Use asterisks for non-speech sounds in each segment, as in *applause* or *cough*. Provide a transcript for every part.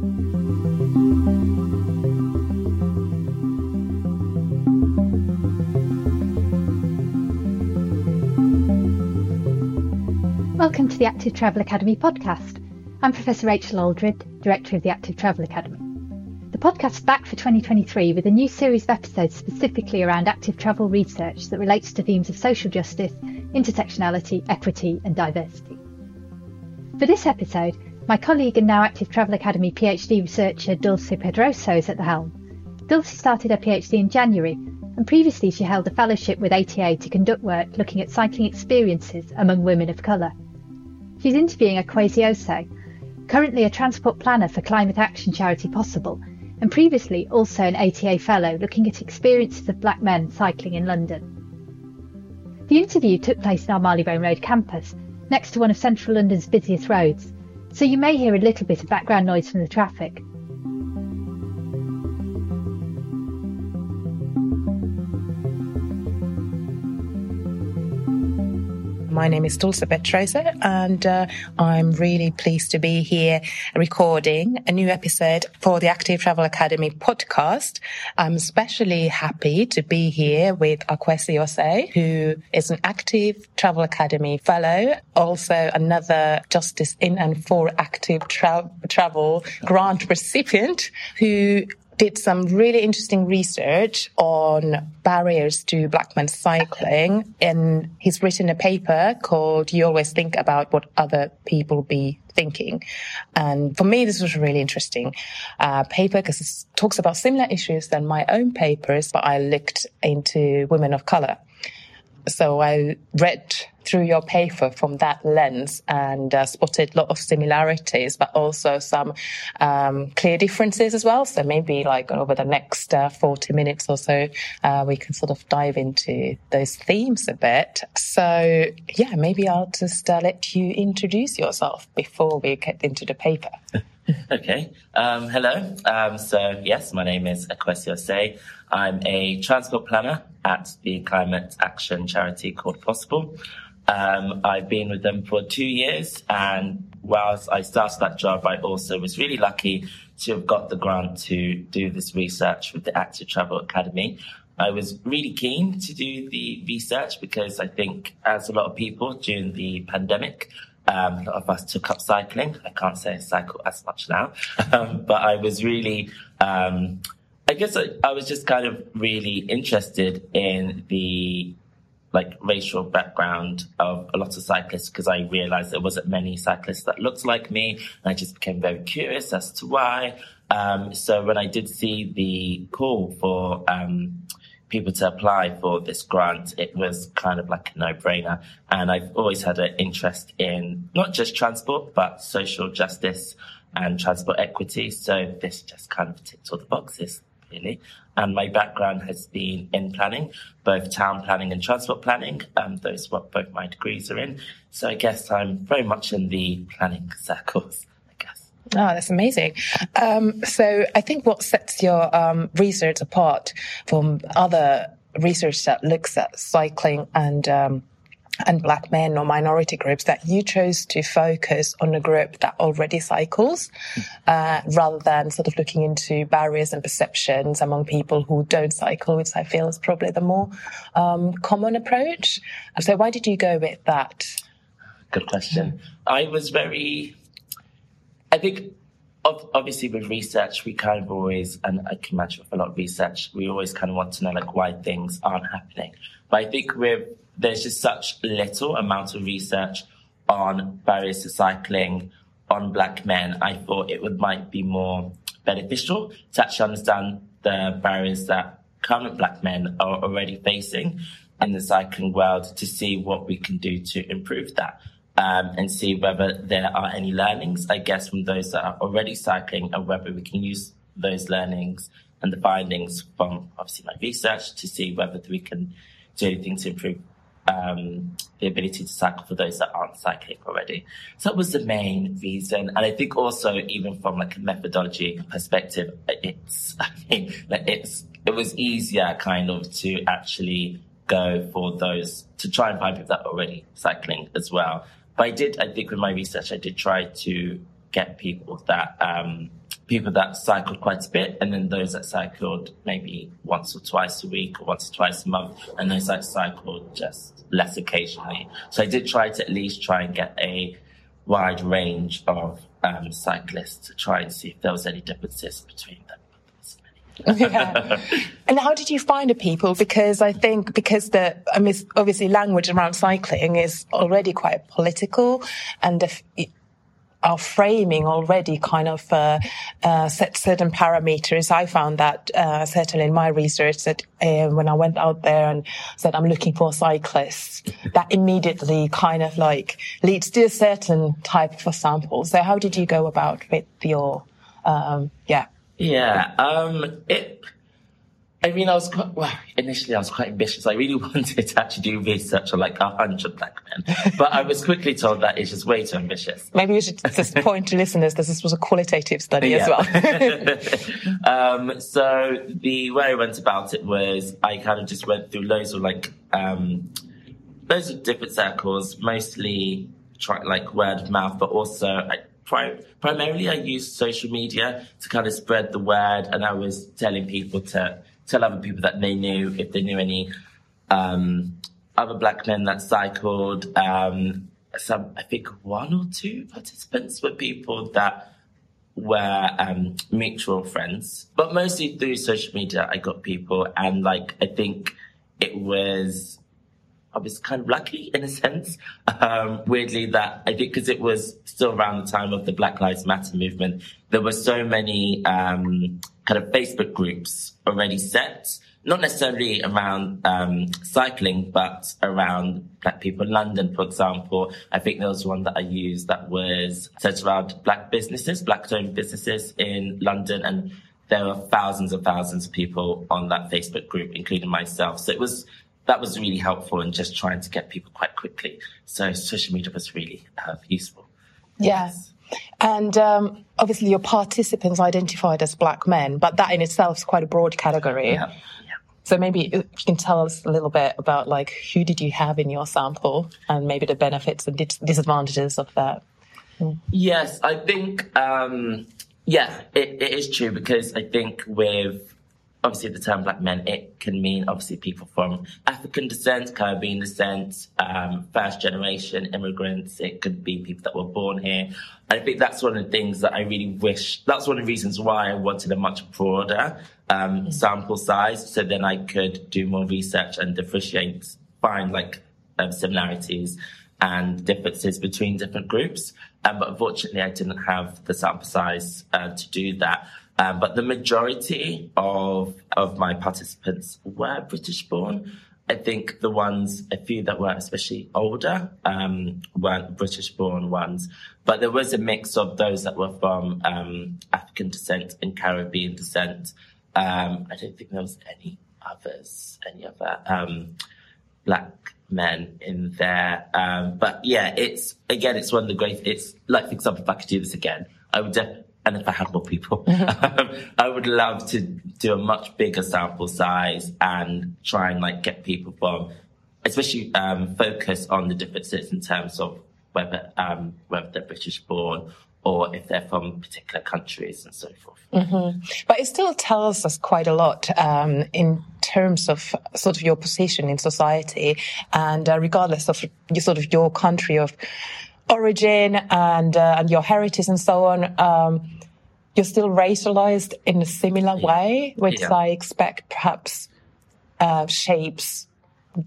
Welcome to the Active Travel Academy podcast. I'm Professor Rachel Aldred, Director of the Active Travel Academy. The podcast is back for 2023 with a new series of episodes specifically around active travel research that relates to themes of social justice, intersectionality, equity, and diversity. For this episode, my colleague and now Active Travel Academy PhD researcher Dulce Pedroso is at the helm. Dulce started her PhD in January and previously she held a fellowship with ATA to conduct work looking at cycling experiences among women of colour. She's interviewing Osei, currently a transport planner for climate action charity Possible, and previously also an ATA fellow looking at experiences of black men cycling in London. The interview took place in our Marylebone Road campus, next to one of central London's busiest roads, so you may hear a little bit of background noise from the traffic. My name is Dulce Pedroso, and uh, I'm really pleased to be here recording a new episode for the Active Travel Academy podcast. I'm especially happy to be here with Akwesi Osei, who is an Active Travel Academy fellow, also another Justice in and for Active Tra- Travel grant recipient who did some really interesting research on barriers to black men cycling. And he's written a paper called You Always Think About What Other People Be Thinking. And for me, this was a really interesting uh, paper because it talks about similar issues than my own papers, but I looked into women of color. So I read through your paper from that lens and uh, spotted a lot of similarities, but also some um, clear differences as well. So maybe like over the next uh, 40 minutes or so, uh, we can sort of dive into those themes a bit. So yeah, maybe I'll just uh, let you introduce yourself before we get into the paper. *laughs* *laughs* okay. Um, hello. Um, so yes, my name is Akwesi Osei. I'm a transport planner at the climate action charity called Possible. Um, I've been with them for two years, and whilst I started that job, I also was really lucky to have got the grant to do this research with the Active Travel Academy. I was really keen to do the research because I think, as a lot of people during the pandemic, um, a lot of us took up cycling. I can't say I cycle as much now, *laughs* um, but I was really, um, I guess I, I was just kind of really interested in the like racial background of a lot of cyclists because I realized there wasn't many cyclists that looked like me. And I just became very curious as to why. Um, so when I did see the call for, um, people to apply for this grant, it was kind of like a no brainer. And I've always had an interest in not just transport, but social justice and transport equity. So this just kind of ticked all the boxes really. And my background has been in planning, both town planning and transport planning. Um, those what both my degrees are in. So I guess I'm very much in the planning circles. Oh, that's amazing. Um, so I think what sets your um, research apart from other research that looks at cycling and um, and black men or minority groups that you chose to focus on a group that already cycles uh, rather than sort of looking into barriers and perceptions among people who don't cycle, which I feel is probably the more um, common approach. So why did you go with that? Good question. I was very, I think obviously with research, we kind of always, and I can imagine with a lot of research, we always kind of want to know like why things aren't happening. But I think with there's just such little amount of research on barriers to cycling on black men. I thought it would might be more beneficial to actually understand the barriers that current black men are already facing in the cycling world to see what we can do to improve that. Um, and see whether there are any learnings, I guess, from those that are already cycling and whether we can use those learnings and the findings from obviously my research to see whether we can do anything to improve um, the ability to cycle for those that aren't cycling already. So that was the main reason. And I think also even from like a methodology perspective, it's, *laughs* I mean, like it's, it was easier kind of to actually go for those, to try and find people that are already cycling as well. But I did, I think with my research, I did try to get people that, um, people that cycled quite a bit, and then those that cycled maybe once or twice a week or once or twice a month, and those that cycled just less occasionally. So I did try to at least try and get a wide range of um, cyclists to try and see if there was any differences between them. *laughs* yeah. And how did you find the people? Because I think because the I mean obviously language around cycling is already quite political, and if our framing already kind of uh, uh, set certain parameters. I found that uh, certainly in my research that uh, when I went out there and said I'm looking for cyclists, that immediately kind of like leads to a certain type of sample. So how did you go about with your um, yeah yeah, um, it. I mean, I was quite, well, initially I was quite ambitious. I really *laughs* wanted to actually do research on like a hundred black men, but I was quickly told that it's just way too ambitious. *laughs* Maybe we should just point to listeners that this was a qualitative study yeah. as well. *laughs* um, so the way I went about it was I kind of just went through loads of like, um, loads of different circles, mostly try, like word of mouth, but also I primarily I used social media to kind of spread the word, and I was telling people to tell other people that they knew if they knew any um, other black men that cycled. Um, some, I think, one or two participants were people that were um, mutual friends, but mostly through social media, I got people, and like I think it was I was kind of lucky in a sense, um, weirdly, that I think because it was still around the time of the Black Lives Matter movement, there were so many um, kind of Facebook groups already set, not necessarily around um, cycling, but around Black people in London, for example. I think there was one that I used that was set around Black businesses, Black-owned businesses in London, and there were thousands and thousands of people on that Facebook group, including myself. So it was that was really helpful in just trying to get people quite quickly. So social media was really uh, useful. Yes. And um, obviously, your participants identified as black men, but that in itself is quite a broad category. Yeah. So maybe you can tell us a little bit about like who did you have in your sample, and maybe the benefits and disadvantages of that. Mm. Yes, I think um, yeah, it, it is true because I think with obviously the term black men, it can mean obviously people from African descent, Caribbean descent, um, first generation immigrants. It could be people that were born here. I think that's one of the things that I really wish, that's one of the reasons why I wanted a much broader um, mm-hmm. sample size. So then I could do more research and differentiate, find like um, similarities and differences between different groups. Um, but unfortunately, I didn't have the sample size uh, to do that. Um, but the majority of of my participants were British born. I think the ones, a few that were especially older, um, weren't British born ones, but there was a mix of those that were from um, African descent and Caribbean descent. Um, I don't think there was any others, any other um, black men in there. Um, but yeah, it's again, it's one of the great. It's like, for example, if I could do this again, I would definitely and if I had more people, *laughs* um, I would love to do a much bigger sample size and try and like get people from, especially um, focus on the differences in terms of whether um, whether they're British born or if they're from particular countries and so forth. Mm-hmm. But it still tells us quite a lot um, in terms of sort of your position in society, and uh, regardless of your, sort of your country of origin and uh, and your heritage and so on. Um, you're still racialized in a similar way, which yeah. I expect perhaps uh, shapes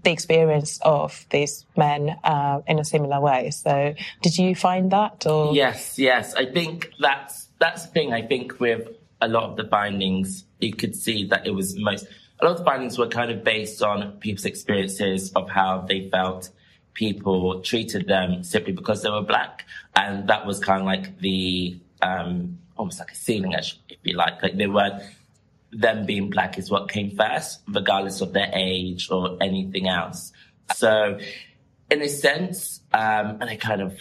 the experience of these men uh, in a similar way. So, did you find that? Or yes, yes, I think that's that's the thing. I think with a lot of the findings, you could see that it was most a lot of the findings were kind of based on people's experiences of how they felt people treated them simply because they were black, and that was kind of like the um, almost like a ceiling, if you like. Like they weren't, them being black is what came first, regardless of their age or anything else. So, in a sense, um, and I kind of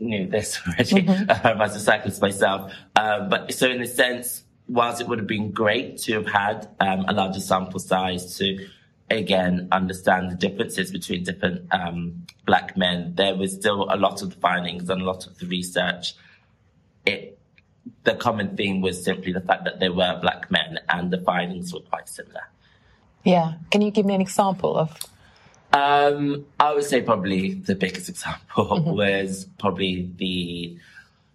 knew this *laughs* already mm-hmm. um, as a cyclist myself, um, but so in a sense, whilst it would have been great to have had um, a larger sample size to again understand the differences between different um, black men, there was still a lot of the findings and a lot of the research. It the common theme was simply the fact that they were black men and the findings were quite similar. Yeah. Can you give me an example of? Um, I would say probably the biggest example mm-hmm. was probably the,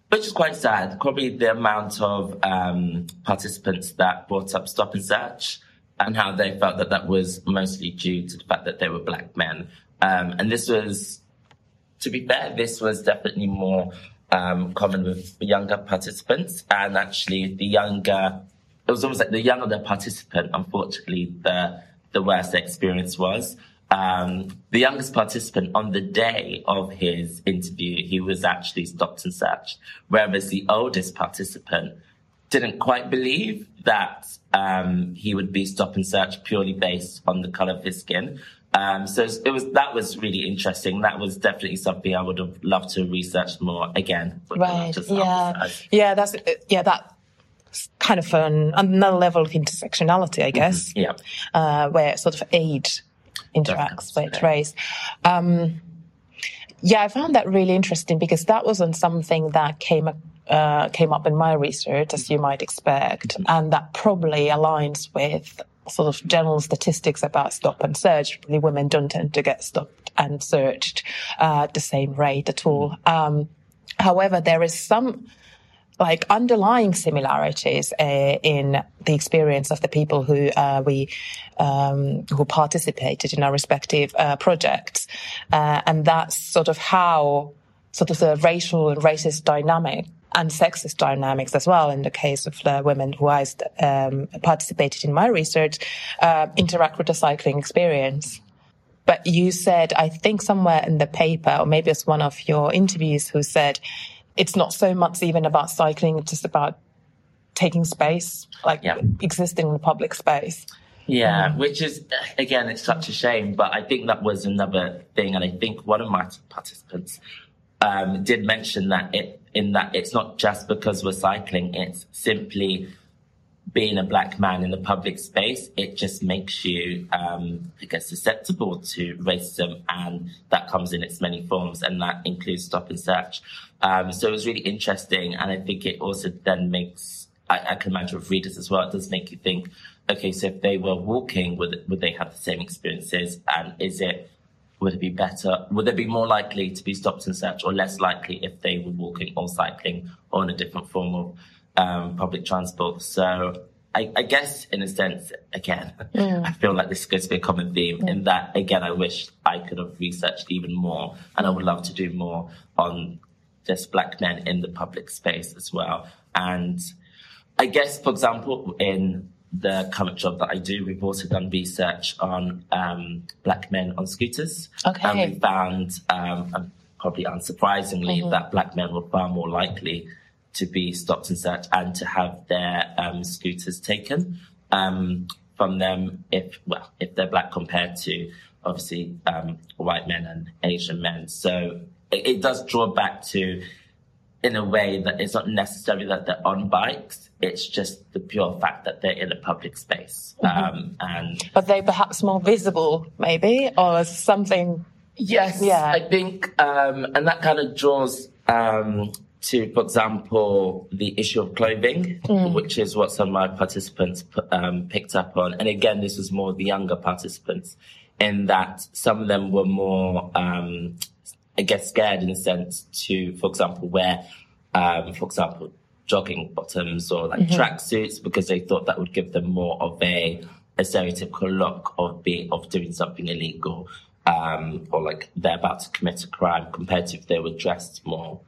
which is quite sad, probably the amount of um, participants that brought up stop and search and how they felt that that was mostly due to the fact that they were black men. Um, and this was, to be fair, this was definitely more um, common with younger participants. And actually, the younger, it was almost like the younger the participant, unfortunately, the, the worse the experience was. Um, the youngest participant on the day of his interview, he was actually stopped and searched, whereas the oldest participant didn't quite believe that um, he would be stop and searched purely based on the color of his skin. Um, so it was that was really interesting. That was definitely something I would have loved to research more again. Right. Yeah. Yeah. That's yeah. That kind of an, another level of intersectionality, I guess. Mm-hmm. Yeah. Uh, where sort of age interacts with race. Um, yeah, I found that really interesting because that wasn't something that came uh, came up in my research, as you might expect, mm-hmm. and that probably aligns with sort of general statistics about stop and search, the women don't tend to get stopped and searched uh, at the same rate at all. Um, however, there is some like underlying similarities uh, in the experience of the people who uh, we um, who participated in our respective uh, projects, uh, and that's sort of how sort of the racial and racist dynamic and sexist dynamics as well in the case of the women who I um, participated in my research uh, interact with the cycling experience. But you said, I think somewhere in the paper, or maybe it's one of your interviews, who said it's not so much even about cycling, it's just about taking space, like yeah. existing in the public space. Yeah, um, which is, again, it's such a shame, but I think that was another thing. And I think one of my participants um, did mention that it in that it's not just because we're cycling; it's simply being a black man in the public space. It just makes you, um, I guess, susceptible to racism, and that comes in its many forms, and that includes stop and search. Um, so it was really interesting, and I think it also then makes I, I can imagine with readers as well. It does make you think, okay, so if they were walking, would would they have the same experiences, and is it would it be better? Would they be more likely to be stopped and searched or less likely if they were walking or cycling or in a different form of um, public transport? So I, I, guess in a sense, again, mm. *laughs* I feel like this is going to be a common theme mm. in that, again, I wish I could have researched even more and I would love to do more on just black men in the public space as well. And I guess, for example, in the current job that I do, we've also done research on um, black men on scooters. Okay. And we found, um, probably unsurprisingly, mm-hmm. that black men were far more likely to be stopped and searched and to have their um, scooters taken um, from them if, well, if they're black compared to obviously um, white men and Asian men. So it, it does draw back to in a way that it's not necessarily that they're on bikes. It's just the pure fact that they're in a public space. Mm-hmm. Um, and but they perhaps more visible, maybe, or something. Yes, yeah. I think, um, and that kind of draws um, to, for example, the issue of clothing, mm. which is what some of my participants um, picked up on. And again, this was more the younger participants, in that some of them were more um, I guess, scared in a sense to, for example, wear, um, for example, jogging bottoms or like mm-hmm. tracksuits because they thought that would give them more of a, a stereotypical look of being, of doing something illegal, um, or like they're about to commit a crime compared to if they were dressed more,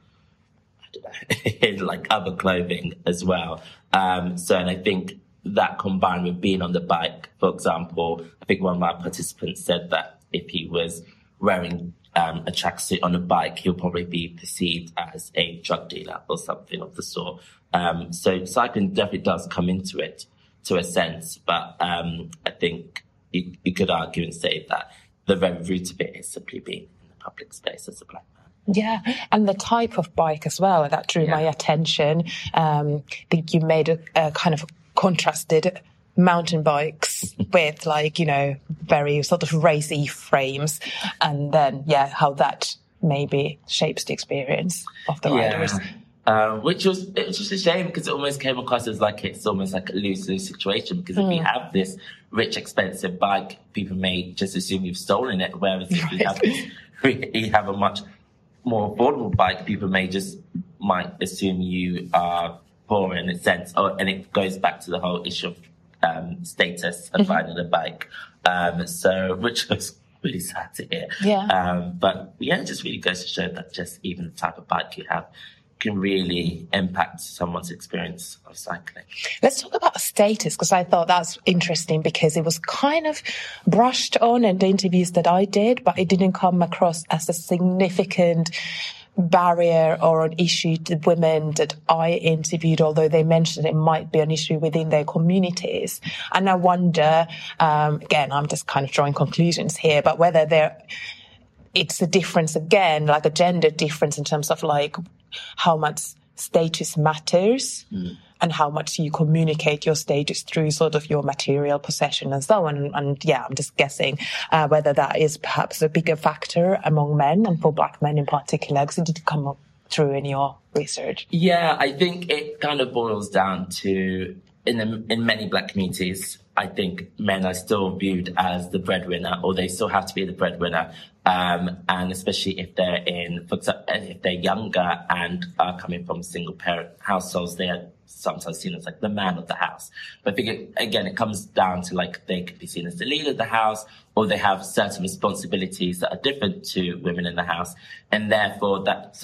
know, *laughs* in like other clothing as well. Um, so, and I think that combined with being on the bike, for example, I think one of my participants said that if he was wearing um, a tracksuit on a bike, he'll probably be perceived as a drug dealer or something of the sort. Um, so cycling definitely does come into it to a sense, but um, I think you, you, could argue and say that the very root of it is simply being in the public space as a black man. Yeah, and the type of bike as well that drew yeah. my attention. Um, I think you made a, a kind of contrasted mountain bikes *laughs* with like, you know, very sort of racy frames. And then, yeah, how that maybe shapes the experience of the riders. Yeah. Um, which was it was just a shame because it almost came across as like it's almost like a lose lose situation because if you have this rich expensive bike, people may just assume you've stolen it. Whereas if you have this, *laughs* you have a much more affordable bike, people may just might assume you are poor in a sense, or, and it goes back to the whole issue of um, status of mm-hmm. finding a bike. Um, so which was really sad to hear. Yeah. Um, but yeah, it just really goes to show that just even the type of bike you have can really impact someone's experience of cycling. Let's talk about status because I thought that's interesting because it was kind of brushed on in the interviews that I did, but it didn't come across as a significant barrier or an issue to women that I interviewed, although they mentioned it might be an issue within their communities. And I wonder, um, again, I'm just kind of drawing conclusions here, but whether there, it's a difference again, like a gender difference in terms of like how much status matters. Mm and how much you communicate your status through sort of your material possession and so on. And, and yeah, I'm just guessing uh, whether that is perhaps a bigger factor among men and for black men in particular, because it did come up through in your research. Yeah, I think it kind of boils down to in the, in many black communities, I think men are still viewed as the breadwinner, or they still have to be the breadwinner. Um, and especially if they're in, for example, if they're younger and are coming from single parent households, they are sometimes seen as like the man of the house. But I think it, again, it comes down to like they could be seen as the leader of the house, or they have certain responsibilities that are different to women in the house, and therefore that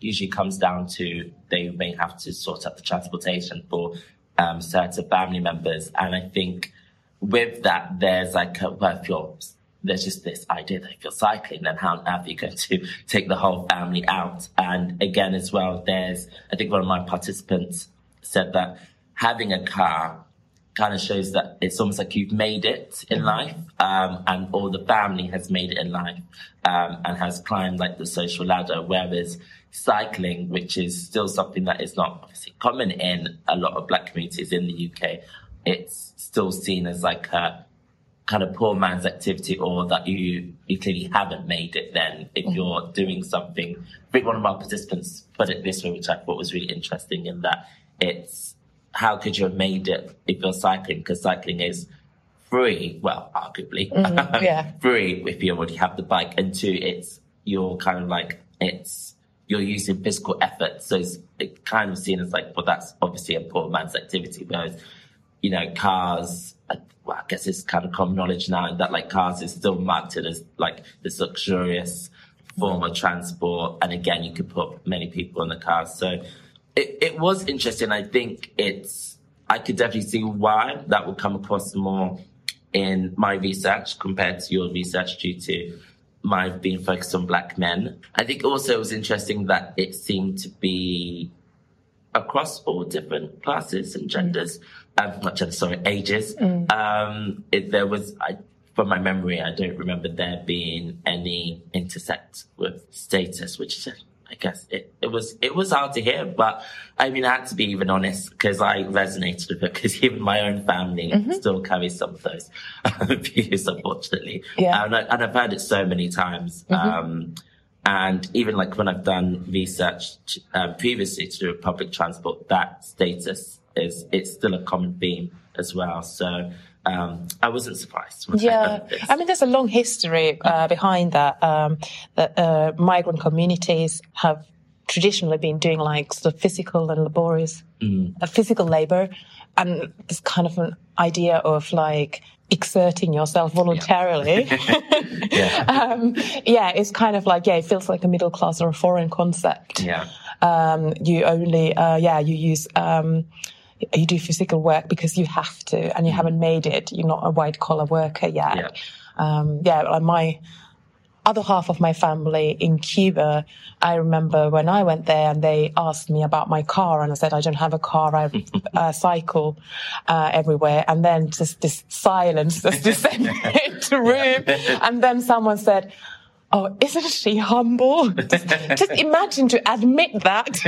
usually comes down to they may have to sort out the transportation for um, certain family members. And I think with that, there's like, a, well, if there's just this idea that if you're cycling, then how on earth are you going to *laughs* take the whole family out? And again, as well, there's, I think one of my participants said that having a car kind of shows that it's almost like you've made it in mm-hmm. life, um, and all the family has made it in life, um, and has climbed like the social ladder. Whereas cycling, which is still something that is not obviously common in a lot of black communities in the UK, it's still seen as like a kind of poor man's activity or that you, you clearly haven't made it then if mm-hmm. you're doing something. I think one of our participants put it this way, which I thought was really interesting in that it's how could you have made it if you're cycling? Because cycling is free, well, arguably mm, *laughs* yeah. free if you already have the bike, and two, it's you're kind of like it's you're using physical effort, so it's it kind of seen as like, well, that's obviously a poor man's activity, whereas you know, cars. Uh, well, I guess it's kind of common knowledge now that like cars is still marketed as like this luxurious form of transport, and again, you could put many people in the car, so it, it was interesting. I think it's, I could definitely see why that would come across more in my research compared to your research due to my being focused on black men. I think also it was interesting that it seemed to be across all different classes and genders, um, not genders, sorry, ages. Mm. Um, it, there was, I, from my memory, I don't remember there being any intersect with status, which is I guess it, it was it was hard to hear, but I mean I had to be even honest because I resonated with it because even my own family mm-hmm. still carries some of those *laughs* views, unfortunately. Yeah, and, I, have heard it so many times. Mm-hmm. Um, and even like when I've done research um, previously to do public transport, that status is it's still a common theme as well. So um, I wasn't surprised. yeah, I, I mean, there's a long history uh, behind that. Um, that uh, migrant communities have traditionally been doing like sort of physical and laborious, mm. uh, physical labor, and this kind of an idea of like exerting yourself voluntarily. *laughs* Yeah. yeah. *laughs* um, yeah, it's kind of like yeah, it feels like a middle class or a foreign concept. Yeah. Um, you only, uh, yeah, you use. You do physical work because you have to and you mm. haven't made it. You're not a white collar worker yet. Yeah. Um, yeah, like my other half of my family in Cuba, I remember when I went there and they asked me about my car and I said, I don't have a car. I uh, *laughs* cycle uh, everywhere. And then just this silence just *laughs* descended into *laughs* the room. And then someone said, oh, isn't she humble? Just, *laughs* just imagine to admit that.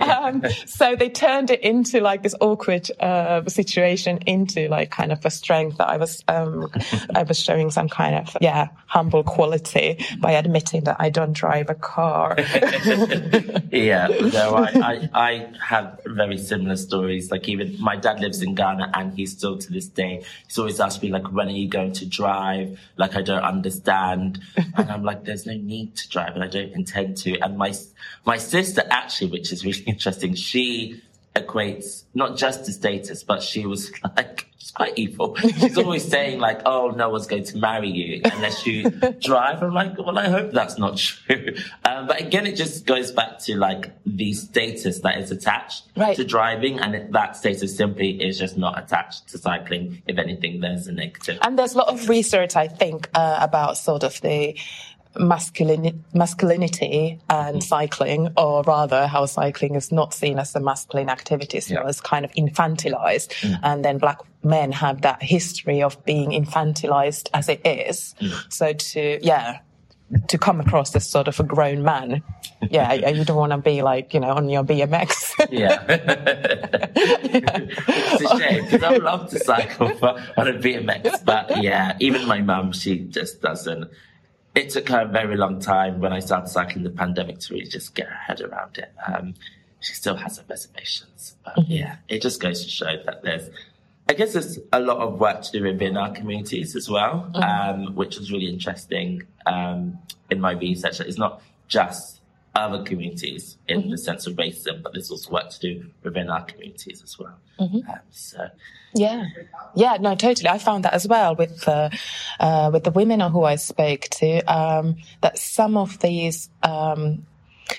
*laughs* um, so they turned it into like this awkward uh, situation into like kind of a strength that I was um, I was showing some kind of yeah humble quality by admitting that I don't drive a car. *laughs* yeah, no, I, I I have very similar stories. Like even my dad lives in Ghana and he's still to this day he's always asked me like when are you going to drive? Like I don't understand and and I'm like, there's no need to drive, and I don't intend to. And my my sister actually, which is really *laughs* interesting, she equates not just to status, but she was *laughs* like, she's quite evil. She's always saying like, oh, no one's going to marry you unless you drive. I'm like, well, I hope that's not true. Um, but again, it just goes back to like the status that is attached right. to driving and it, that status simply is just not attached to cycling. If anything, there's a negative. And there's a lot of research, I think, uh, about sort of the, masculine, masculinity and mm. cycling, or rather how cycling is not seen as a masculine activity, so yeah. it's kind of infantilized. Mm. And then black men have that history of being infantilized as it is. Mm. So to, yeah, to come across as sort of a grown man. Yeah, *laughs* you don't want to be like, you know, on your BMX. yeah. *laughs* *laughs* it's a shame because I love to cycle for, on a BMX, but yeah, even my mum, she just doesn't it took her a very long time when I started cycling the pandemic to really just get her head around it. Um, she still has her reservations, but mm-hmm. yeah, it just goes to show that there's, I guess there's a lot of work to do within our communities as well, mm-hmm. um, which was really interesting um, in my research. That it's not just other communities in mm-hmm. the sense of racism, but there's also work to do within our communities as well. Mm-hmm. Um, so yeah, yeah, no, totally. I found that as well with uh, uh, with the women who I spoke to. Um, that some of these um,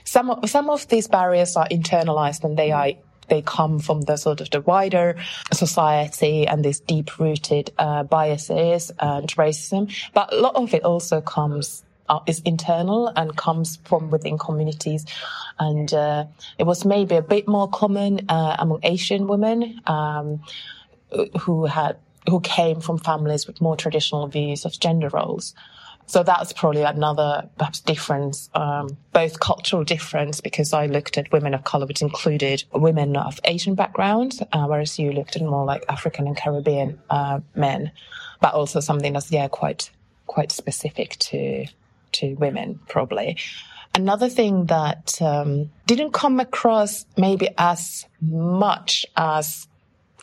some of, some of these barriers are internalized and they are they come from the sort of the wider society and these deep rooted uh, biases and racism. But a lot of it also comes uh, is internal and comes from within communities. And uh, it was maybe a bit more common uh, among Asian women. Um, who had who came from families with more traditional views of gender roles. So that's probably another perhaps difference, um, both cultural difference because I looked at women of color, which included women of Asian background, uh, whereas you looked at more like African and Caribbean uh, men, but also something that's yeah quite quite specific to to women probably. Another thing that um, didn't come across maybe as much as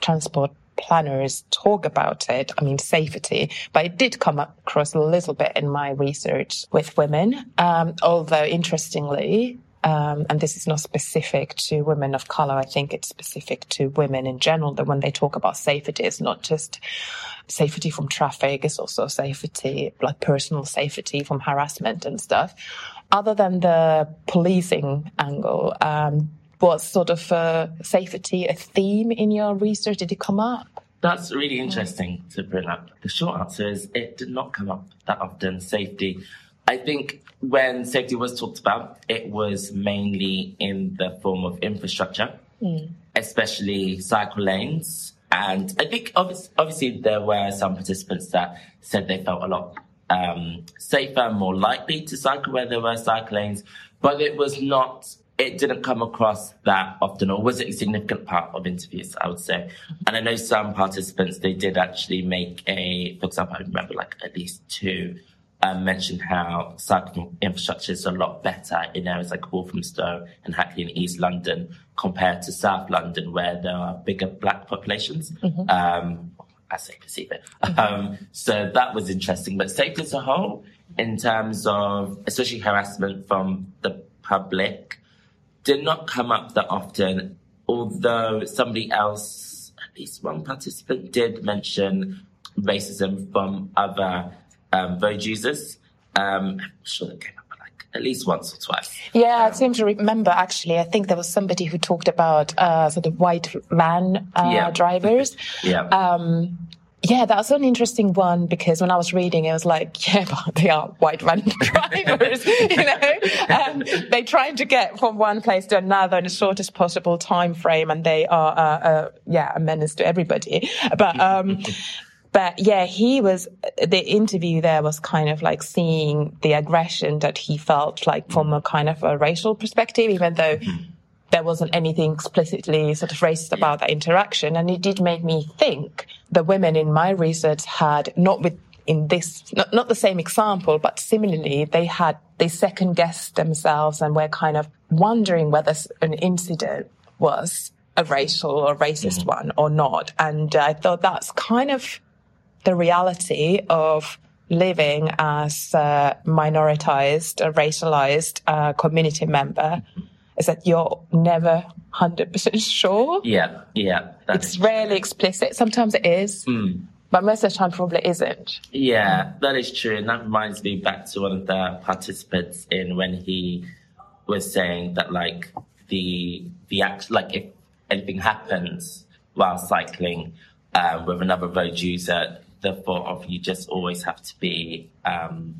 transport planners talk about it. I mean, safety, but it did come across a little bit in my research with women. Um, although interestingly, um, and this is not specific to women of color. I think it's specific to women in general that when they talk about safety, it's not just safety from traffic, it's also safety, like personal safety from harassment and stuff. Other than the policing angle, um, was sort of uh, safety a theme in your research? Did it come up? That's really interesting to bring up. The short answer is it did not come up that often. Safety. I think when safety was talked about, it was mainly in the form of infrastructure, mm. especially cycle lanes. And I think obviously, obviously, there were some participants that said they felt a lot um, safer, more likely to cycle where there were cycle lanes, but it was not it didn't come across that often, or was it a significant part of interviews, I would say. And I know some participants, they did actually make a, for example, I remember like at least two um, mentioned how cycling infrastructure is a lot better in areas like Walthamstow and Hackney in East London compared to South London, where there are bigger black populations. Mm-hmm. Um, as I perceive it. Mm-hmm. Um, so that was interesting. But safety as a whole, in terms of especially harassment from the public, did not come up that often, although somebody else, at least one participant, did mention racism from other um, Vogue users. Um, I'm sure that came up like at least once or twice. Yeah, um, I seem to remember actually. I think there was somebody who talked about uh, sort of white van uh, yeah. drivers. *laughs* yeah. Um, yeah, that's an interesting one because when I was reading, it was like, *laughs* yeah, but they are white van *laughs* drivers, you know, um, they're trying to get from one place to another in the shortest possible time frame, and they are, uh, uh, yeah, a menace to everybody. But um, *laughs* but yeah, he was, the interview there was kind of like seeing the aggression that he felt like from a kind of a racial perspective, even though mm-hmm. There wasn't anything explicitly sort of racist about that interaction. And it did make me think the women in my research had not with in this, not, not the same example, but similarly, they had, they second guessed themselves and were kind of wondering whether an incident was a racial or racist mm-hmm. one or not. And I thought that's kind of the reality of living as a minoritized, a racialized uh, community member is that you're never 100% sure. Yeah, yeah. It's rarely explicit. Sometimes it is. Mm. But most of the time, probably isn't. Yeah, that is true. And that reminds me back to one of the participants in when he was saying that, like, the, the act, like, if anything happens while cycling uh, with another road user, the thought of you just always have to be, um,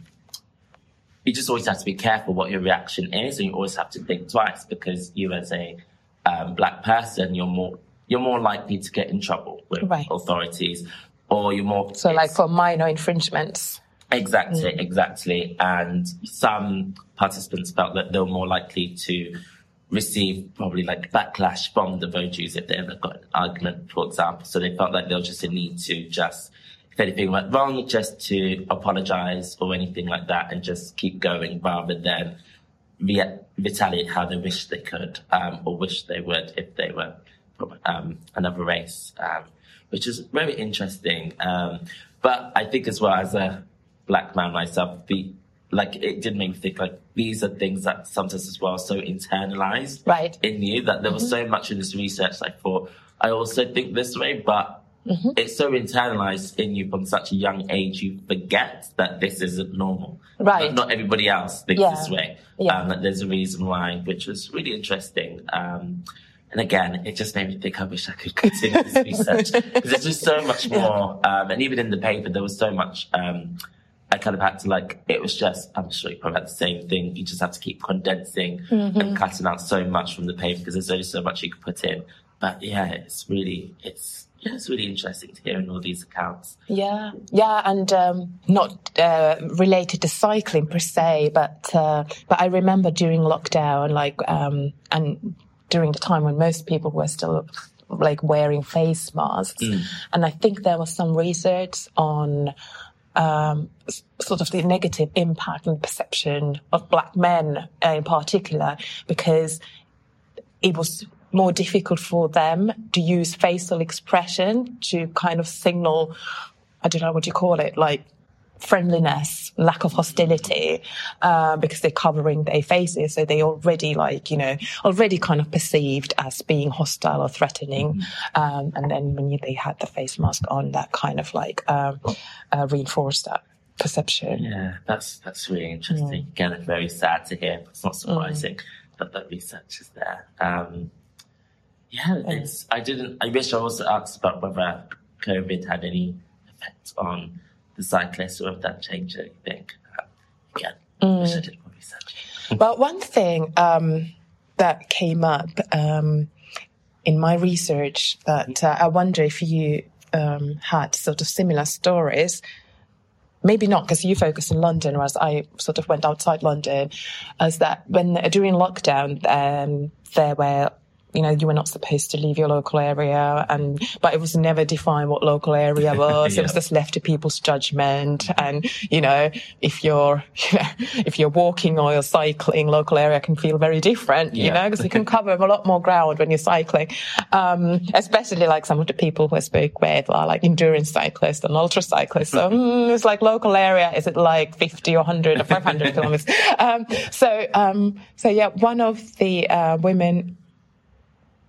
you just always have to be careful what your reaction is, and you always have to think twice because you, as a um, black person, you're more you're more likely to get in trouble with right. authorities, or you're more so like for minor infringements. Exactly, mm. exactly. And some participants felt that they were more likely to receive probably like backlash from the voters if they ever got an argument, for example. So they felt like there was just a need to just if anything went wrong, just to apologize or anything like that and just keep going rather than re- retaliate how they wish they could um, or wish they would if they were from um, another race, um, which is very interesting. Um, but I think as well as a black man myself, the like it did make me think like these are things that sometimes as well are so internalized right. in you that there mm-hmm. was so much in this research I thought I also think this way, but Mm-hmm. It's so internalized in you from such a young age, you forget that this isn't normal. Right. not everybody else thinks yeah. this way. Yeah. Um, that there's a reason why, which was really interesting. Um, and again, it just made me think, I wish I could *laughs* continue this research because there's just so much more. Um, and even in the paper, there was so much, um, I kind of had to like, it was just, I'm sure you probably had the same thing. You just have to keep condensing mm-hmm. and cutting out so much from the paper because there's only so much you can put in. But yeah, it's really, it's, yeah, it's really interesting to hear in all these accounts. Yeah, yeah, and um, not uh, related to cycling per se, but uh, but I remember during lockdown, like, um, and during the time when most people were still like wearing face masks, mm. and I think there was some research on. Um, sort of the negative impact and perception of black men in particular, because it was more difficult for them to use facial expression to kind of signal, I don't know what you call it, like friendliness, lack of hostility, uh, because they're covering their faces. So they already like, you know, already kind of perceived as being hostile or threatening. Mm-hmm. Um, and then when you, they had the face mask on, that kind of like, um, uh, reinforced that perception. Yeah, that's, that's really interesting. Mm. Again, very sad to hear. It's not surprising mm. that that research is there. Um, yeah, it's. I didn't. I wish I also asked about whether COVID had any effect on the cyclists or if that changed anything. Yeah, mm. wish I did more research. *laughs* well, one thing um, that came up um, in my research that uh, I wonder if you um, had sort of similar stories. Maybe not because you focus in London, whereas I sort of went outside London. As that when during lockdown, um, there were you know, you were not supposed to leave your local area and, but it was never defined what local area *laughs* was. yeah. It was just left to people's judgment. And, you know, if you're, you *laughs* know, if you're walking or you're cycling, local area can feel very different, yeah. you know, because you can *laughs* cover a lot more ground when you're cycling. Um, especially like some of the people who I spoke with are like endurance cyclists and ultra cyclists. So mm, it's like local area. Is it like 50 or 100 or 500 kilometers? Um, so, um, so yeah, one of the, uh, women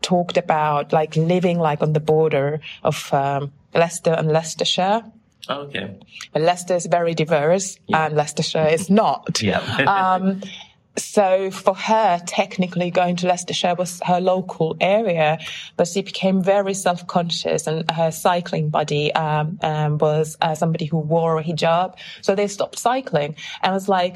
talked about like living like on the border of um, Leicester and Leicestershire. Okay. But Leicester is very diverse yeah. and Leicestershire is not. *laughs* yeah. *laughs* um, so for her, technically going to Leicestershire was her local area, but she became very self-conscious and her cycling buddy, um, um, was uh, somebody who wore a hijab. So they stopped cycling and was like,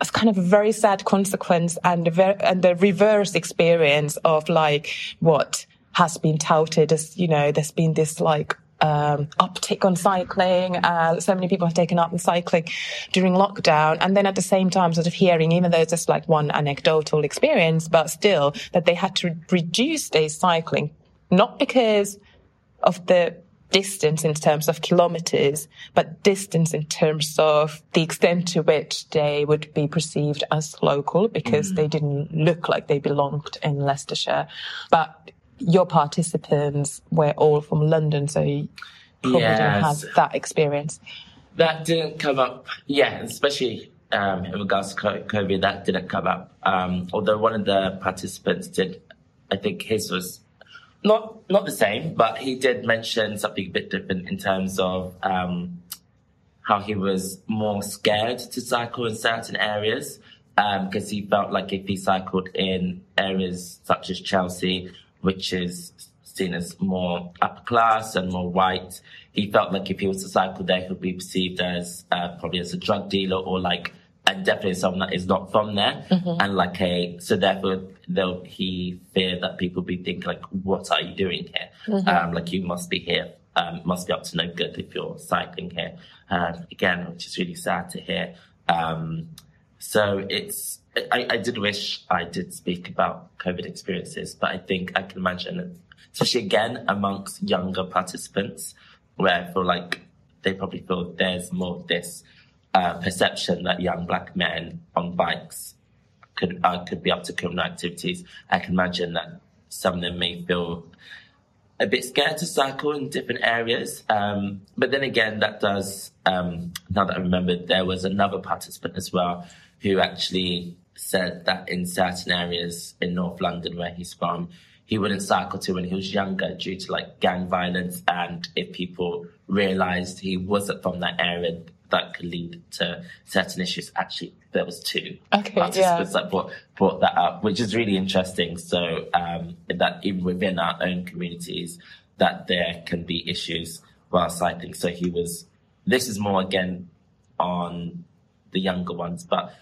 it's kind of a very sad consequence and ver- and the reverse experience of like what has been touted as, you know, there's been this like um, uptick on cycling. Uh, so many people have taken up cycling during lockdown. And then at the same time, sort of hearing, even though it's just like one anecdotal experience, but still that they had to reduce their cycling, not because of the distance in terms of kilometers, but distance in terms of the extent to which they would be perceived as local because mm. they didn't look like they belonged in Leicestershire. But your participants were all from London, so you probably yes. didn't have that experience. That didn't come up, yeah, especially um, in regards to COVID, that didn't come up. Um, although one of the participants did, I think his was not not the same, but he did mention something a bit different in terms of um, how he was more scared to cycle in certain areas because um, he felt like if he cycled in areas such as Chelsea, which is seen as more upper class and more white, he felt like if he was to cycle there, he would be perceived as uh, probably as a drug dealer or like and definitely someone that is not from there. Mm-hmm. And like a, so therefore, they'll, he feared that people be thinking like, what are you doing here? Mm-hmm. Um, like you must be here, um, must be up to no good if you're cycling here. Um, again, which is really sad to hear. Um, so it's, I, I did wish I did speak about COVID experiences, but I think I can imagine, especially again amongst younger participants, where I feel like they probably feel there's more of this uh, perception that young black men on bikes could uh, could be up to criminal activities. I can imagine that some of them may feel a bit scared to cycle in different areas. Um, but then again, that does, um, now that I remember, there was another participant as well who actually said that in certain areas in North London where he's from, he wouldn't cycle to when he was younger due to like gang violence. And if people realized he wasn't from that area, that could lead to certain issues. Actually, there was two okay, participants yeah. that brought, brought that up, which is really interesting. So um, that even within our own communities, that there can be issues while cycling. So he was. This is more again on the younger ones, but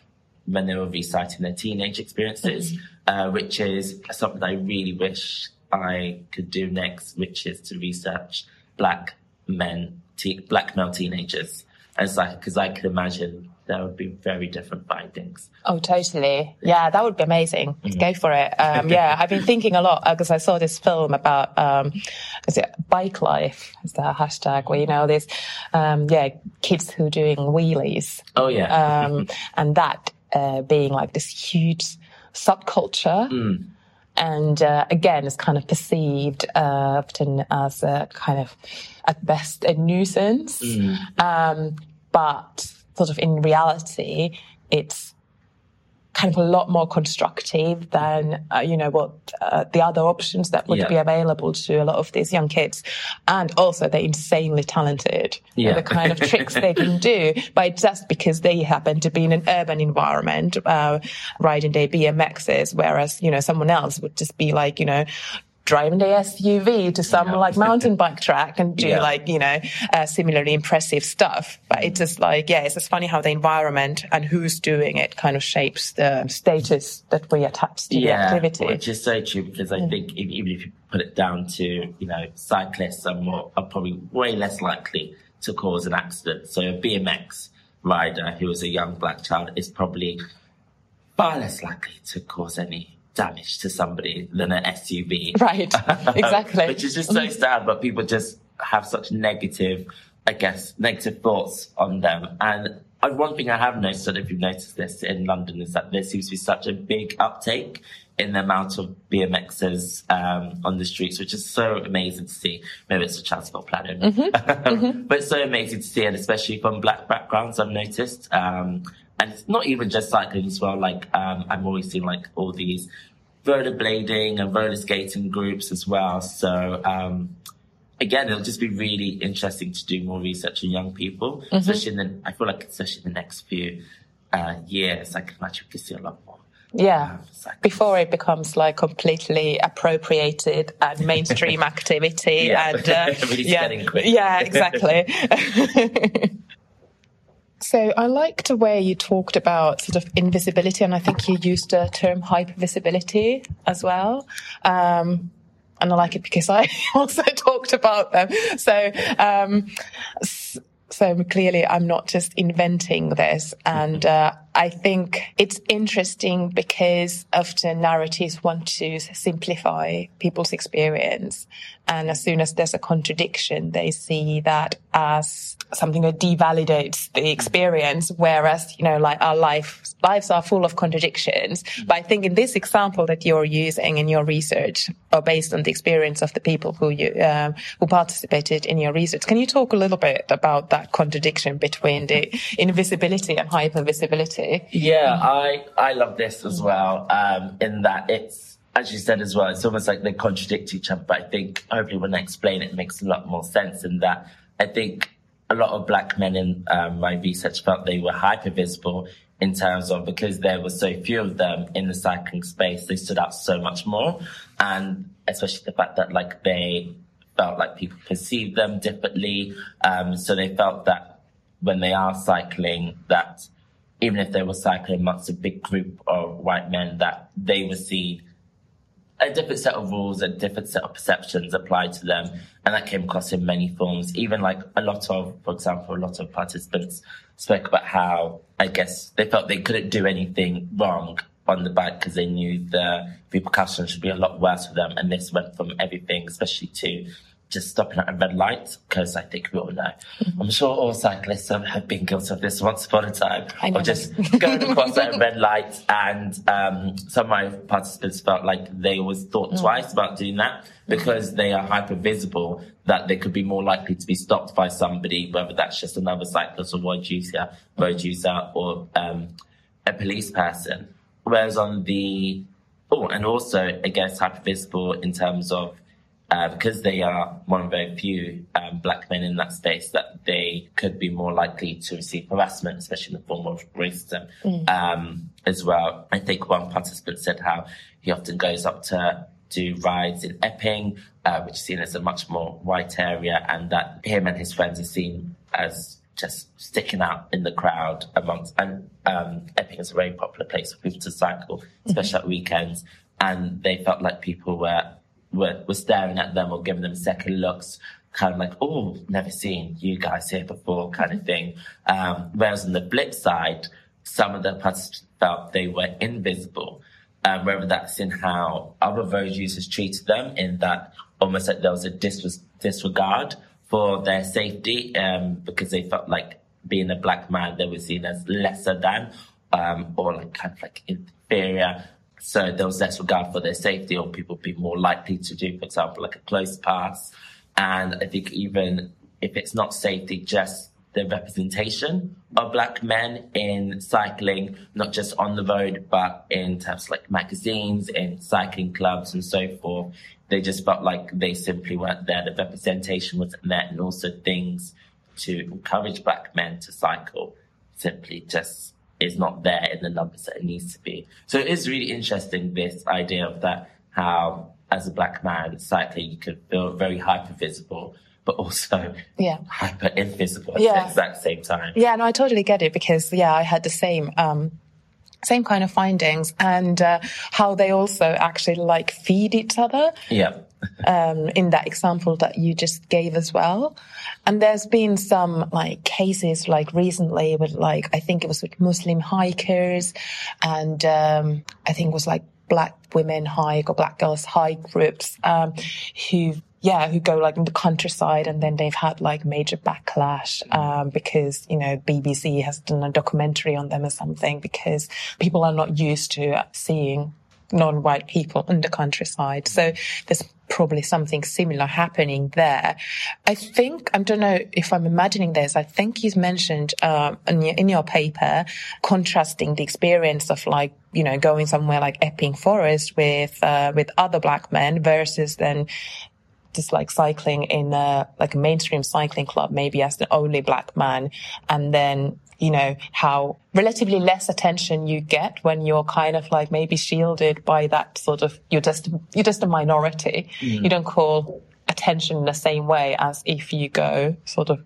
when they were reciting their teenage experiences, mm-hmm. uh, which is something I really wish I could do next, which is to research black men, te- black male teenagers as like because I could imagine there would be very different findings. Oh, totally. Yeah, that would be amazing. Mm-hmm. Go for it. Um, *laughs* yeah, I've been thinking a lot because uh, I saw this film about um, is it bike life? Is the hashtag where you know there's um, yeah kids who are doing wheelies. Oh yeah, um, *laughs* and that uh, being like this huge subculture. Mm and uh, again it's kind of perceived uh, often as a kind of at best a nuisance mm. But sort of in reality it's kind of a lot more constructive than uh, you know what uh, the other options that would yeah. be available to a lot of these young kids and also they're insanely talented yeah. the kind of tricks they can *laughs* do but just because they happen to be in an urban environment uh, riding their bmxs whereas you know someone else would just be like you know driving the SUV to some yeah. like mountain bike track and do yeah. like, you know, uh, similarly impressive stuff. But it's just like, yeah, it's just funny how the environment and who's doing it kind of shapes the status that we attach to yeah, the activity. Which is so true because I think if, even if you put it down to, you know, cyclists are more, are probably way less likely to cause an accident. So a BMX rider who is a young black child is probably far less likely to cause any damage to somebody than an SUV. Right. *laughs* Exactly. Which is just so sad, but people just have such negative, I guess, negative thoughts on them. And one thing I have noticed, I don't know if you've noticed this in London, is that there seems to be such a big uptake in the amount of BMXers um, on the streets, which is so amazing to see. Maybe it's a transport planner, mm-hmm. *laughs* mm-hmm. but it's so amazing to see, and especially from black backgrounds, I've noticed. Um, and it's not even just cycling as well. Like um, I'm always seeing like all these rollerblading and roller skating groups as well. So um, again, it'll just be really interesting to do more research on young people, mm-hmm. especially in the, I feel like especially in the next few uh, years, I can imagine we could see a lot more. Yeah, um, before it becomes like completely appropriated and mainstream *laughs* activity, yeah. and uh, *laughs* yeah, yeah, exactly. *laughs* So I liked the way you talked about sort of invisibility, and I think you used the term hypervisibility as well. Um, and I like it because I *laughs* also talked about them. So, um, so clearly I'm not just inventing this. And, uh, I think it's interesting because often narratives want to simplify people's experience. And as soon as there's a contradiction, they see that as something that devalidates the experience. Whereas, you know, like our life, lives are full of contradictions. But I think in this example that you're using in your research or based on the experience of the people who you, um, who participated in your research. Can you talk a little bit about that contradiction between the invisibility and hypervisibility? Yeah, I I love this as well. Um, in that it's as you said as well, it's almost like they contradict each other. But I think hopefully when I explain it, it makes a lot more sense. In that I think a lot of black men in um, my research felt they were hyper visible in terms of because there were so few of them in the cycling space, they stood out so much more, and especially the fact that like they felt like people perceived them differently. Um, so they felt that when they are cycling, that even if they were cycling amongst a big group of white men, that they were seen a different set of rules, a different set of perceptions applied to them. And that came across in many forms. Even like a lot of, for example, a lot of participants spoke about how, I guess, they felt they couldn't do anything wrong on the bike because they knew the repercussions should be a lot worse for them. And this went from everything, especially to just stopping at a red light because I think we all know. Mm-hmm. I'm sure all cyclists have been guilty of this once upon a time of just going across at a red light. And um, some of my participants felt like they always thought mm-hmm. twice about doing that because they are hyper visible that they could be more likely to be stopped by somebody, whether that's just another cyclist or road user, road user or um, a police person. Whereas on the oh, and also I guess hyper visible in terms of uh, because they are one of very few um, black men in that space, that they could be more likely to receive harassment, especially in the form of racism mm. um, as well. I think one participant said how he often goes up to do rides in Epping, uh, which is seen as a much more white area, and that him and his friends are seen as just sticking out in the crowd amongst, and um, Epping is a very popular place for people to cycle, especially mm-hmm. at weekends. And they felt like people were were, were staring at them or giving them second looks, kind of like, oh, never seen you guys here before, kind of thing. Um, whereas on the flip side, some of the participants felt they were invisible. Um, whether that's in how other road users treated them, in that almost like there was a dis- disregard for their safety, um, because they felt like being a black man, they were seen as lesser than, um, or like kind of like inferior so there was less regard for their safety or people be more likely to do, for example, like a close pass. And I think even if it's not safety, just the representation of black men in cycling, not just on the road, but in terms like magazines, in cycling clubs and so forth. They just felt like they simply weren't there. The representation wasn't there and also things to encourage black men to cycle simply just is not there in the numbers that it needs to be. So it is really interesting, this idea of that, how as a black man cycling, you could feel very hyper visible, but also *laughs* yeah. hyper invisible at yeah. the exact same time. Yeah, no, I totally get it because, yeah, I had the same, um, same kind of findings and uh, how they also actually like feed each other. Yeah. Um, in that example that you just gave as well. And there's been some like cases like recently with like, I think it was with Muslim hikers and, um, I think it was like black women hike or black girls hike groups, um, who yeah, who go like in the countryside and then they've had like major backlash, um, because, you know, BBC has done a documentary on them or something because people are not used to seeing non-white people in the countryside. So there's probably something similar happening there. I think, I don't know if I'm imagining this, I think you've mentioned, um, in, your, in your paper, contrasting the experience of like, you know, going somewhere like Epping Forest with, uh, with other black men versus then just like cycling in a, like a mainstream cycling club, maybe as the only black man. And then you know, how relatively less attention you get when you're kind of like maybe shielded by that sort of, you're just, you're just a minority. Mm. You don't call attention in the same way as if you go sort of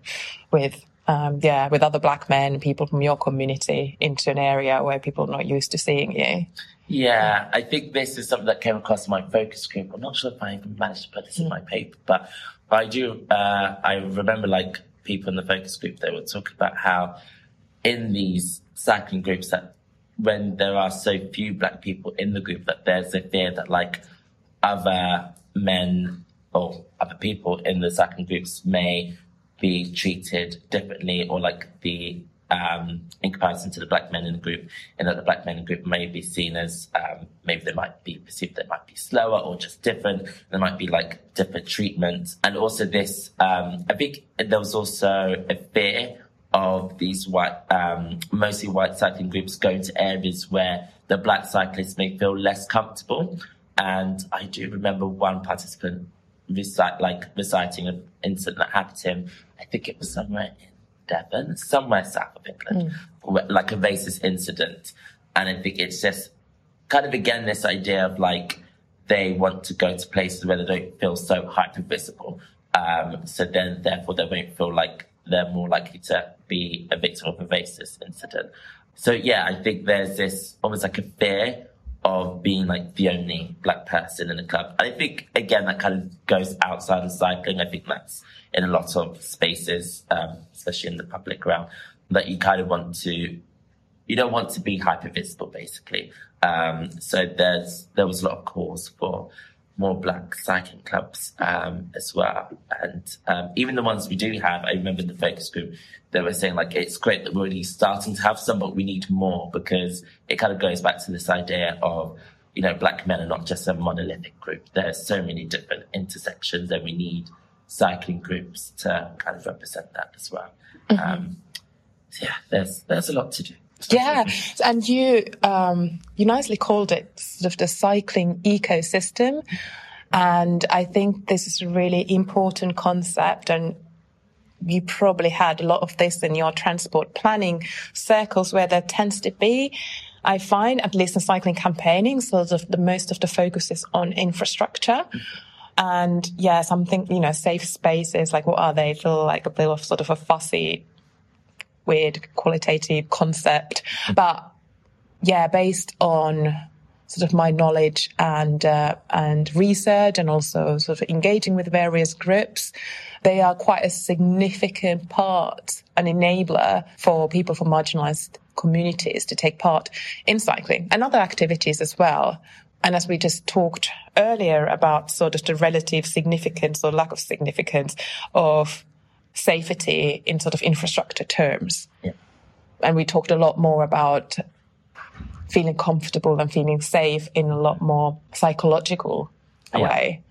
with um, yeah, with other black men, people from your community into an area where people are not used to seeing you. Yeah, I think this is something that came across in my focus group. I'm not sure if I even managed to put this mm. in my paper, but I do. Uh, I remember like people in the focus group, they were talking about how in these cycling groups that when there are so few black people in the group that there's a fear that like other men or other people in the cycling groups may be treated differently or like the um, in comparison to the black men in the group, and that the black men in the group may be seen as um, maybe they might be perceived they might be slower or just different. There might be like different treatment, and also this. Um, I think there was also a fear of these white, um, mostly white cycling groups going to areas where the black cyclists may feel less comfortable. And I do remember one participant recite, like reciting an incident that happened to him. I think it was somewhere in Devon, somewhere south of England, mm. like a racist incident. And I think it's just kind of again this idea of like they want to go to places where they don't feel so hyper visible. Um, so then therefore they won't feel like they're more likely to be a victim of a racist incident. So yeah, I think there's this almost like a fear of being like the only black person in the club. I think again that kind of goes outside of cycling. I think that's in a lot of spaces, um, especially in the public realm, that you kind of want to, you don't want to be hyper visible basically. Um, so there's, there was a lot of calls for more black cycling clubs um, as well. And um, even the ones we do have, I remember the focus group, they were saying like it's great that we're already starting to have some, but we need more because it kind of goes back to this idea of you know black men are not just a monolithic group. There's so many different intersections, and we need cycling groups to kind of represent that as well. Mm-hmm. Um, so yeah, there's there's a lot to do. Yeah, and you um, you nicely called it sort of the cycling ecosystem, and I think this is a really important concept. And you probably had a lot of this in your transport planning circles where there tends to be. I find, at least in cycling campaigning, sort of the most of the focus is on infrastructure. And yeah, something, you know, safe spaces, like what are they? Feel like a bit of sort of a fussy weird qualitative concept. But yeah, based on sort of my knowledge and uh, and research, and also sort of engaging with various groups, they are quite a significant part, an enabler for people from marginalised communities to take part in cycling and other activities as well. And as we just talked earlier about sort of the relative significance or lack of significance of safety in sort of infrastructure terms. Yeah. And we talked a lot more about feeling comfortable and feeling safe in a lot more psychological yeah. way.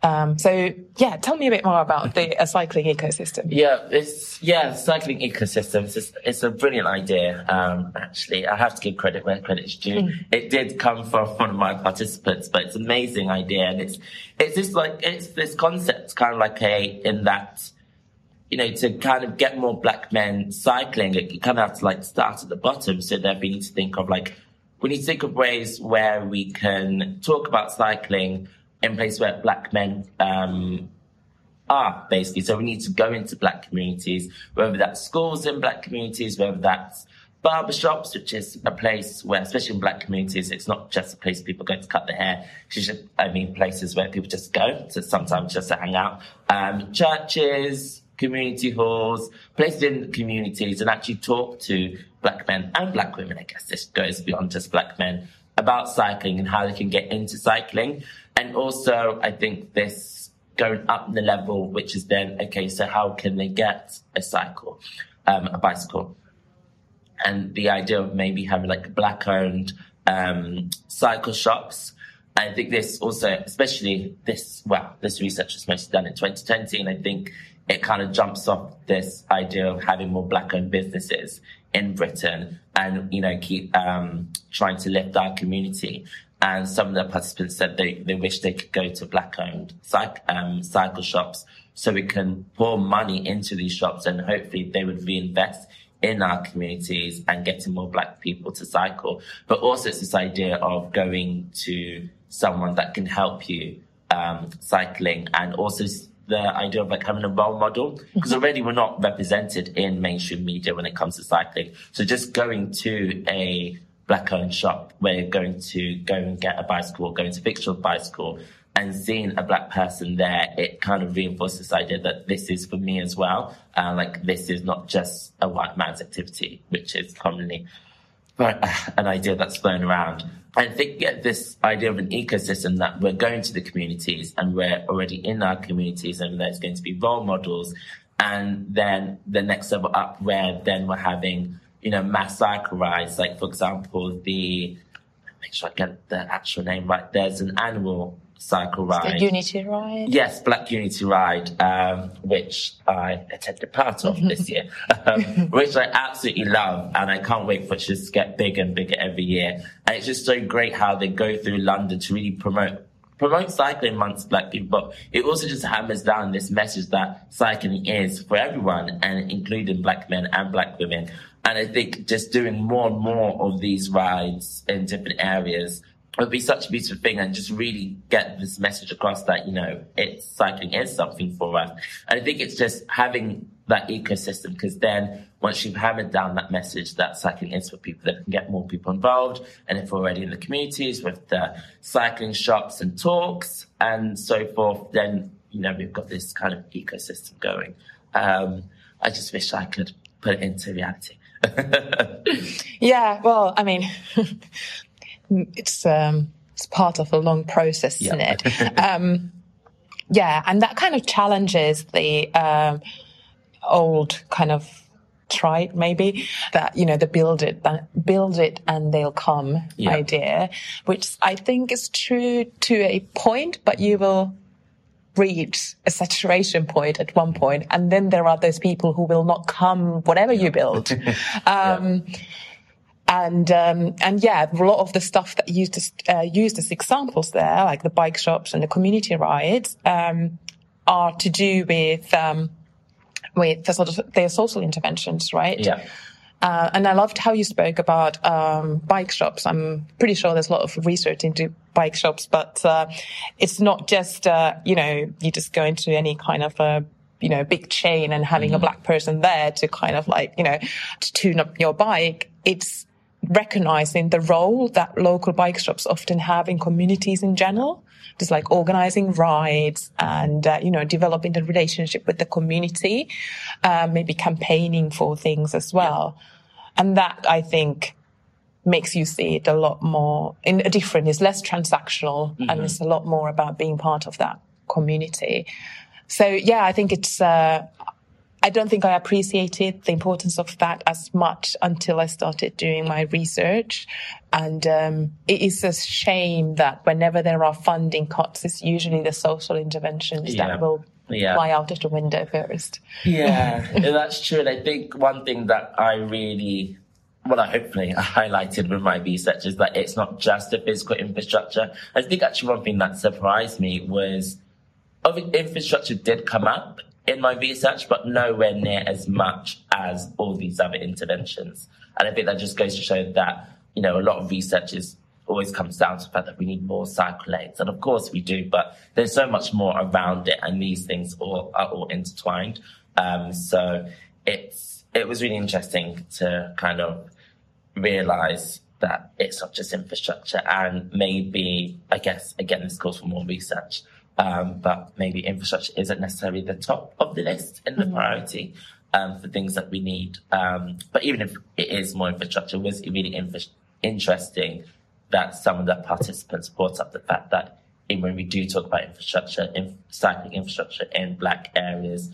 Um, so yeah, tell me a bit more about the cycling ecosystem. Yeah, it's yeah, cycling ecosystem. It's, it's a brilliant idea. Um, actually, I have to give credit where credit's due. Mm. It did come from one of my participants, but it's an amazing idea, and it's it's just like it's this concept, kind of like a in that you know, to kind of get more black men cycling, you kind of have to like start at the bottom. So that we need to think of like, we need to think of ways where we can talk about cycling in places where black men, um, are basically. So we need to go into black communities, whether that's schools in black communities, whether that's barbershops, which is a place where, especially in black communities, it's not just a place people go to cut their hair. It's just, I mean, places where people just go to sometimes just to hang out. Um, churches, community halls, places in communities and actually talk to black men and black women. I guess this goes beyond just black men about cycling and how they can get into cycling. And also, I think this going up the level, which is then, okay, so how can they get a cycle, um, a bicycle? And the idea of maybe having like black owned, um, cycle shops. I think this also, especially this, well, this research was mostly done in 2020, and I think it kind of jumps off this idea of having more black owned businesses in Britain and, you know, keep um, trying to lift our community. And some of the participants said they, they wish they could go to black owned cycle, um, cycle shops so we can pour money into these shops and hopefully they would reinvest in our communities and getting more black people to cycle. But also it's this idea of going to someone that can help you um, cycling and also the idea of like having a role model because mm-hmm. already we're not represented in mainstream media when it comes to cycling. So just going to a black owned shop where you're going to go and get a bicycle or going to fix your bicycle and seeing a black person there, it kind of reinforces this idea that this is for me as well. Uh, like this is not just a white man's activity, which is commonly *laughs* an idea that's flown around. I think yeah, this idea of an ecosystem that we're going to the communities and we're already in our communities and there's going to be role models. And then the next level up where then we're having, you know, mass cycle rides. Like, for example, the, make sure I get the actual name right. There's an animal cycle ride. The Unity ride? Yes, Black Unity ride, um, which I attended part of this year, *laughs* um, which I absolutely love. And I can't wait for it to just get bigger and bigger every year. And it's just so great how they go through London to really promote promote cycling amongst black people, but it also just hammers down this message that cycling is for everyone and including black men and black women. And I think just doing more and more of these rides in different areas would be such a beautiful thing and just really get this message across that, you know, it's cycling is something for us. And I think it's just having that ecosystem because then once you've hammered down that message that cycling is for people, that can get more people involved. And if we're already in the communities with the cycling shops and talks and so forth, then, you know, we've got this kind of ecosystem going. Um, I just wish I could put it into reality. *laughs* yeah, well, I mean, *laughs* it's um, it's part of a long process, isn't yeah. it? *laughs* um, yeah, and that kind of challenges the um, old kind of tried maybe that you know the build it build it and they'll come yeah. idea which i think is true to a point but you will reach a saturation point at one point and then there are those people who will not come whatever you build *laughs* um, yeah and um, and yeah, a lot of the stuff that used as uh, used as examples there, like the bike shops and the community rides, um, are to do with um, with the sort of their social interventions, right? Yeah. Uh, and I loved how you spoke about um, bike shops. I'm pretty sure there's a lot of research into bike shops, but uh, it's not just uh, you know you just go into any kind of a you know big chain and having mm-hmm. a black person there to kind of like you know to tune up your bike. It's recognizing the role that local bike shops often have in communities in general just like organizing rides and uh, you know developing the relationship with the community uh, maybe campaigning for things as well yeah. and that i think makes you see it a lot more in a different it's less transactional mm-hmm. and it's a lot more about being part of that community so yeah i think it's uh, I don't think I appreciated the importance of that as much until I started doing my research. And um, it is a shame that whenever there are funding cuts, it's usually the social interventions yeah. that will yeah. fly out of the window first. *laughs* Yeah, that's true. And I think one thing that I really well, I hopefully *laughs* highlighted with my research is that it's not just the physical infrastructure. I think actually one thing that surprised me was, infrastructure did come up in my research, but nowhere near as much as all these other interventions. And I think that just goes to show that, you know, a lot of research is always comes down to the fact that we need more cycle lanes. And of course we do, but there's so much more around it and these things all are all intertwined. Um, so it's, it was really interesting to kind of realize that it's not just infrastructure and maybe, I guess, again, this calls for more research. Um, but maybe infrastructure isn't necessarily the top of the list in the mm-hmm. priority um, for things that we need. Um, but even if it is more infrastructure, it was really inf- interesting that some of the participants brought up the fact that when we do talk about infrastructure, in, cycling infrastructure in black areas,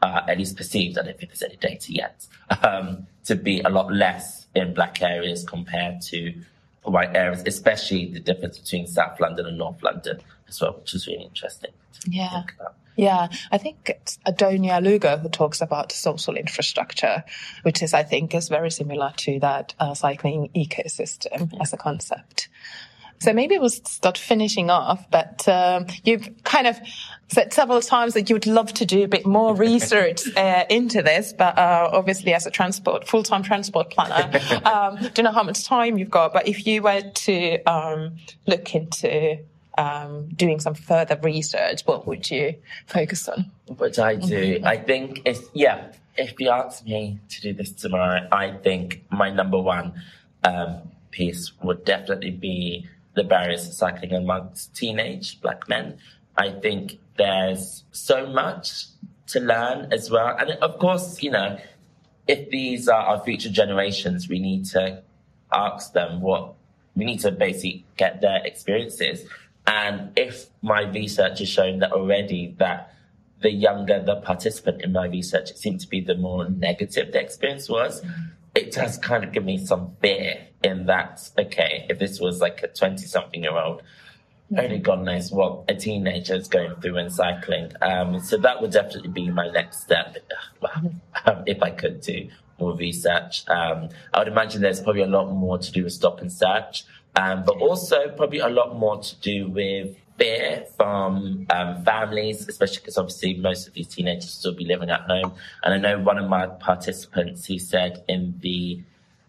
uh, at least perceived, I don't think there's any data yet, um, to be a lot less in black areas compared to white areas, especially the difference between South London and North London as well, which is really interesting. Yeah. Yeah, I think it's Adonia Lugo who talks about social infrastructure, which is, I think, is very similar to that uh, cycling ecosystem yeah. as a concept. So maybe we'll start finishing off, but um, you've kind of said several times that you would love to do a bit more research *laughs* uh, into this, but uh, obviously as a transport, full-time transport planner, *laughs* um, don't know how much time you've got, but if you were to um, look into um, doing some further research, what would you focus on? What I do, mm-hmm. I think it's, yeah, if you ask me to do this tomorrow, I think my number one um, piece would definitely be the barriers to cycling amongst teenage black men. I think there's so much to learn as well. And of course, you know, if these are our future generations, we need to ask them what we need to basically get their experiences. And if my research has shown that already that the younger the participant in my research, it seemed to be the more negative the experience was. It does kind of give me some fear in that, okay, if this was like a 20 something year old, only God knows what a teenager is going through in cycling. Um, so that would definitely be my next step *sighs* um, if I could do more research. Um, I would imagine there's probably a lot more to do with stop and search, um, but also probably a lot more to do with fear from um, families, especially because obviously most of these teenagers still be living at home. And I know one of my participants, he said in the,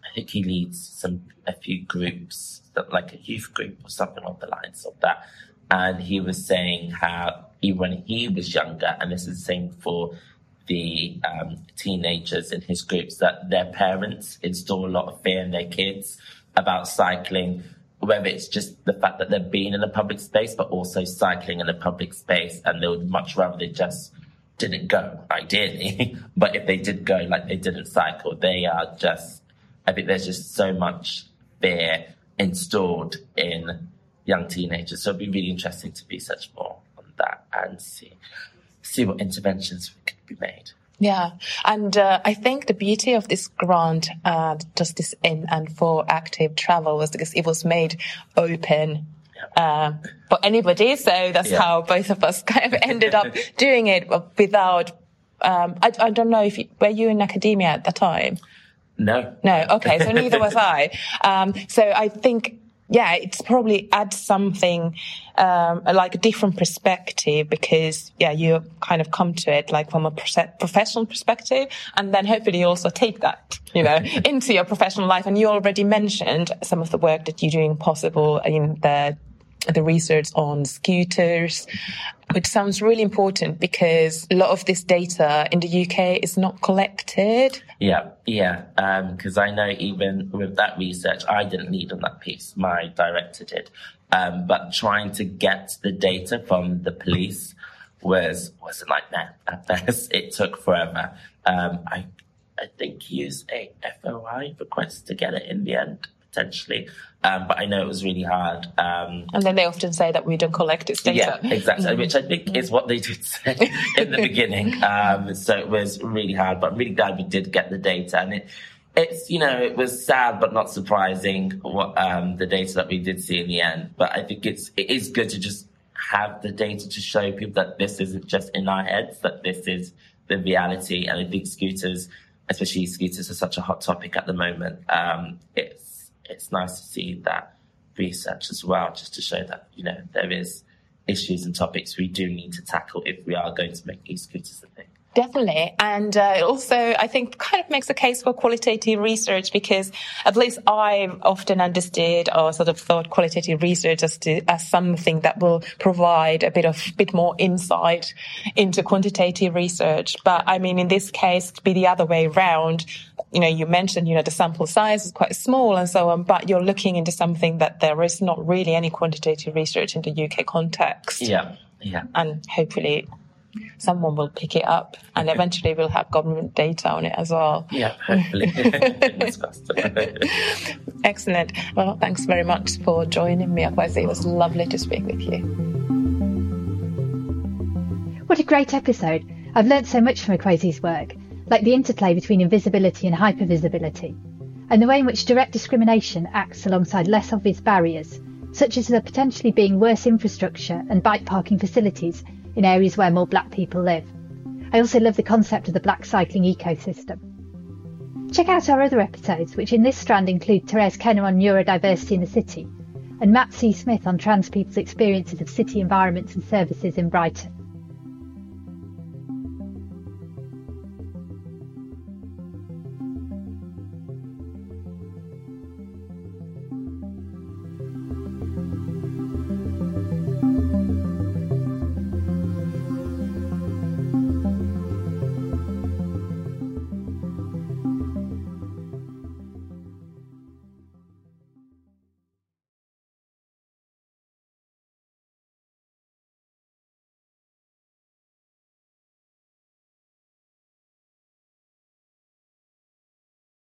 I think he leads some a few groups, like a youth group or something along the lines of that. And he was saying how even when he was younger, and this is the same for the um, teenagers in his groups, that their parents install a lot of fear in their kids about cycling, whether it's just the fact that they're being in a public space, but also cycling in a public space, and they would much rather they just didn't go, ideally. *laughs* but if they did go, like they didn't cycle, they are just, I think there's just so much fear installed in young teenagers. So it'd be really interesting to research more on that and see see what interventions could be made. Yeah, and uh, I think the beauty of this grant, uh, Justice in and for Active Travel, was because it was made open uh, for anybody. So that's yeah. how both of us *laughs* kind of ended up *laughs* doing it without. Um, I, I, don't know if you, were you in academia at the time. No. No. Okay. So neither was *laughs* I. Um, so I think yeah, it's probably adds something um, like a different perspective because yeah, you kind of come to it like from a professional perspective, and then hopefully you also take that you know *laughs* into your professional life. And you already mentioned some of the work that you're doing possible in the the research on scooters, which sounds really important because a lot of this data in the UK is not collected. Yeah, yeah. Because um, I know even with that research, I didn't lead on that piece. My director did. Um, but trying to get the data from the police was was a nightmare. At first, it took forever. Um, I I think used a FOI request to get it in the end potentially. Um, but I know it was really hard. Um, and then they often say that we don't collect its data. Yeah, exactly, mm-hmm. which I think is what they did say *laughs* in the beginning. Um, so it was really hard, but I'm really glad we did get the data. And it, it's, you know, it was sad but not surprising what um, the data that we did see in the end. But I think it's, it is good to just have the data to show people that this isn't just in our heads, that this is the reality. And I think scooters, especially scooters, are such a hot topic at the moment. Um, it's it's nice to see that research as well, just to show that, you know, there is issues and topics we do need to tackle if we are going to make e-scooters a thing. Definitely. And uh, also, I think kind of makes a case for qualitative research because at least I've often understood or sort of thought qualitative research as, to, as something that will provide a bit of, bit more insight into quantitative research. But I mean, in this case, to be the other way around, you know, you mentioned, you know, the sample size is quite small and so on, but you're looking into something that there is not really any quantitative research in the UK context. Yeah. Yeah. And hopefully someone will pick it up and eventually we'll have government data on it as well. Yeah, hopefully. *laughs* *laughs* Excellent. Well, thanks very much for joining me, Akwesi. It was lovely to speak with you. What a great episode. I've learned so much from Akwesi's work, like the interplay between invisibility and hypervisibility, and the way in which direct discrimination acts alongside less obvious barriers, such as there potentially being worse infrastructure and bike parking facilities in areas where more black people live. I also love the concept of the black cycling ecosystem. Check out our other episodes, which in this strand include Therese Kenna on neurodiversity in the city and Matt C. Smith on trans people's experiences of city environments and services in Brighton.